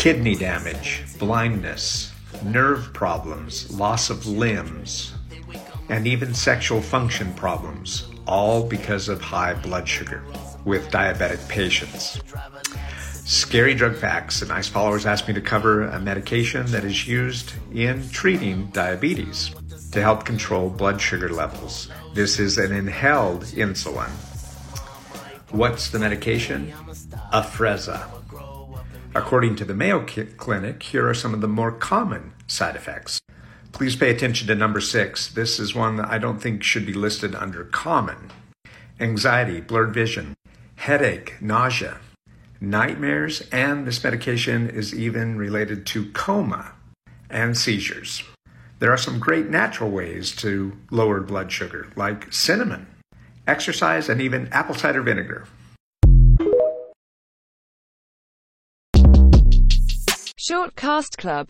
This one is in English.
kidney damage, blindness, nerve problems, loss of limbs, and even sexual function problems, all because of high blood sugar with diabetic patients. Scary drug facts. And Ice followers asked me to cover a medication that is used in treating diabetes to help control blood sugar levels. This is an inhaled insulin. What's the medication? Afrezza. According to the Mayo Clinic, here are some of the more common side effects. Please pay attention to number six. This is one that I don't think should be listed under common. Anxiety, blurred vision, headache, nausea, nightmares, and this medication is even related to coma and seizures. There are some great natural ways to lower blood sugar, like cinnamon, exercise, and even apple cider vinegar. Short Cast Club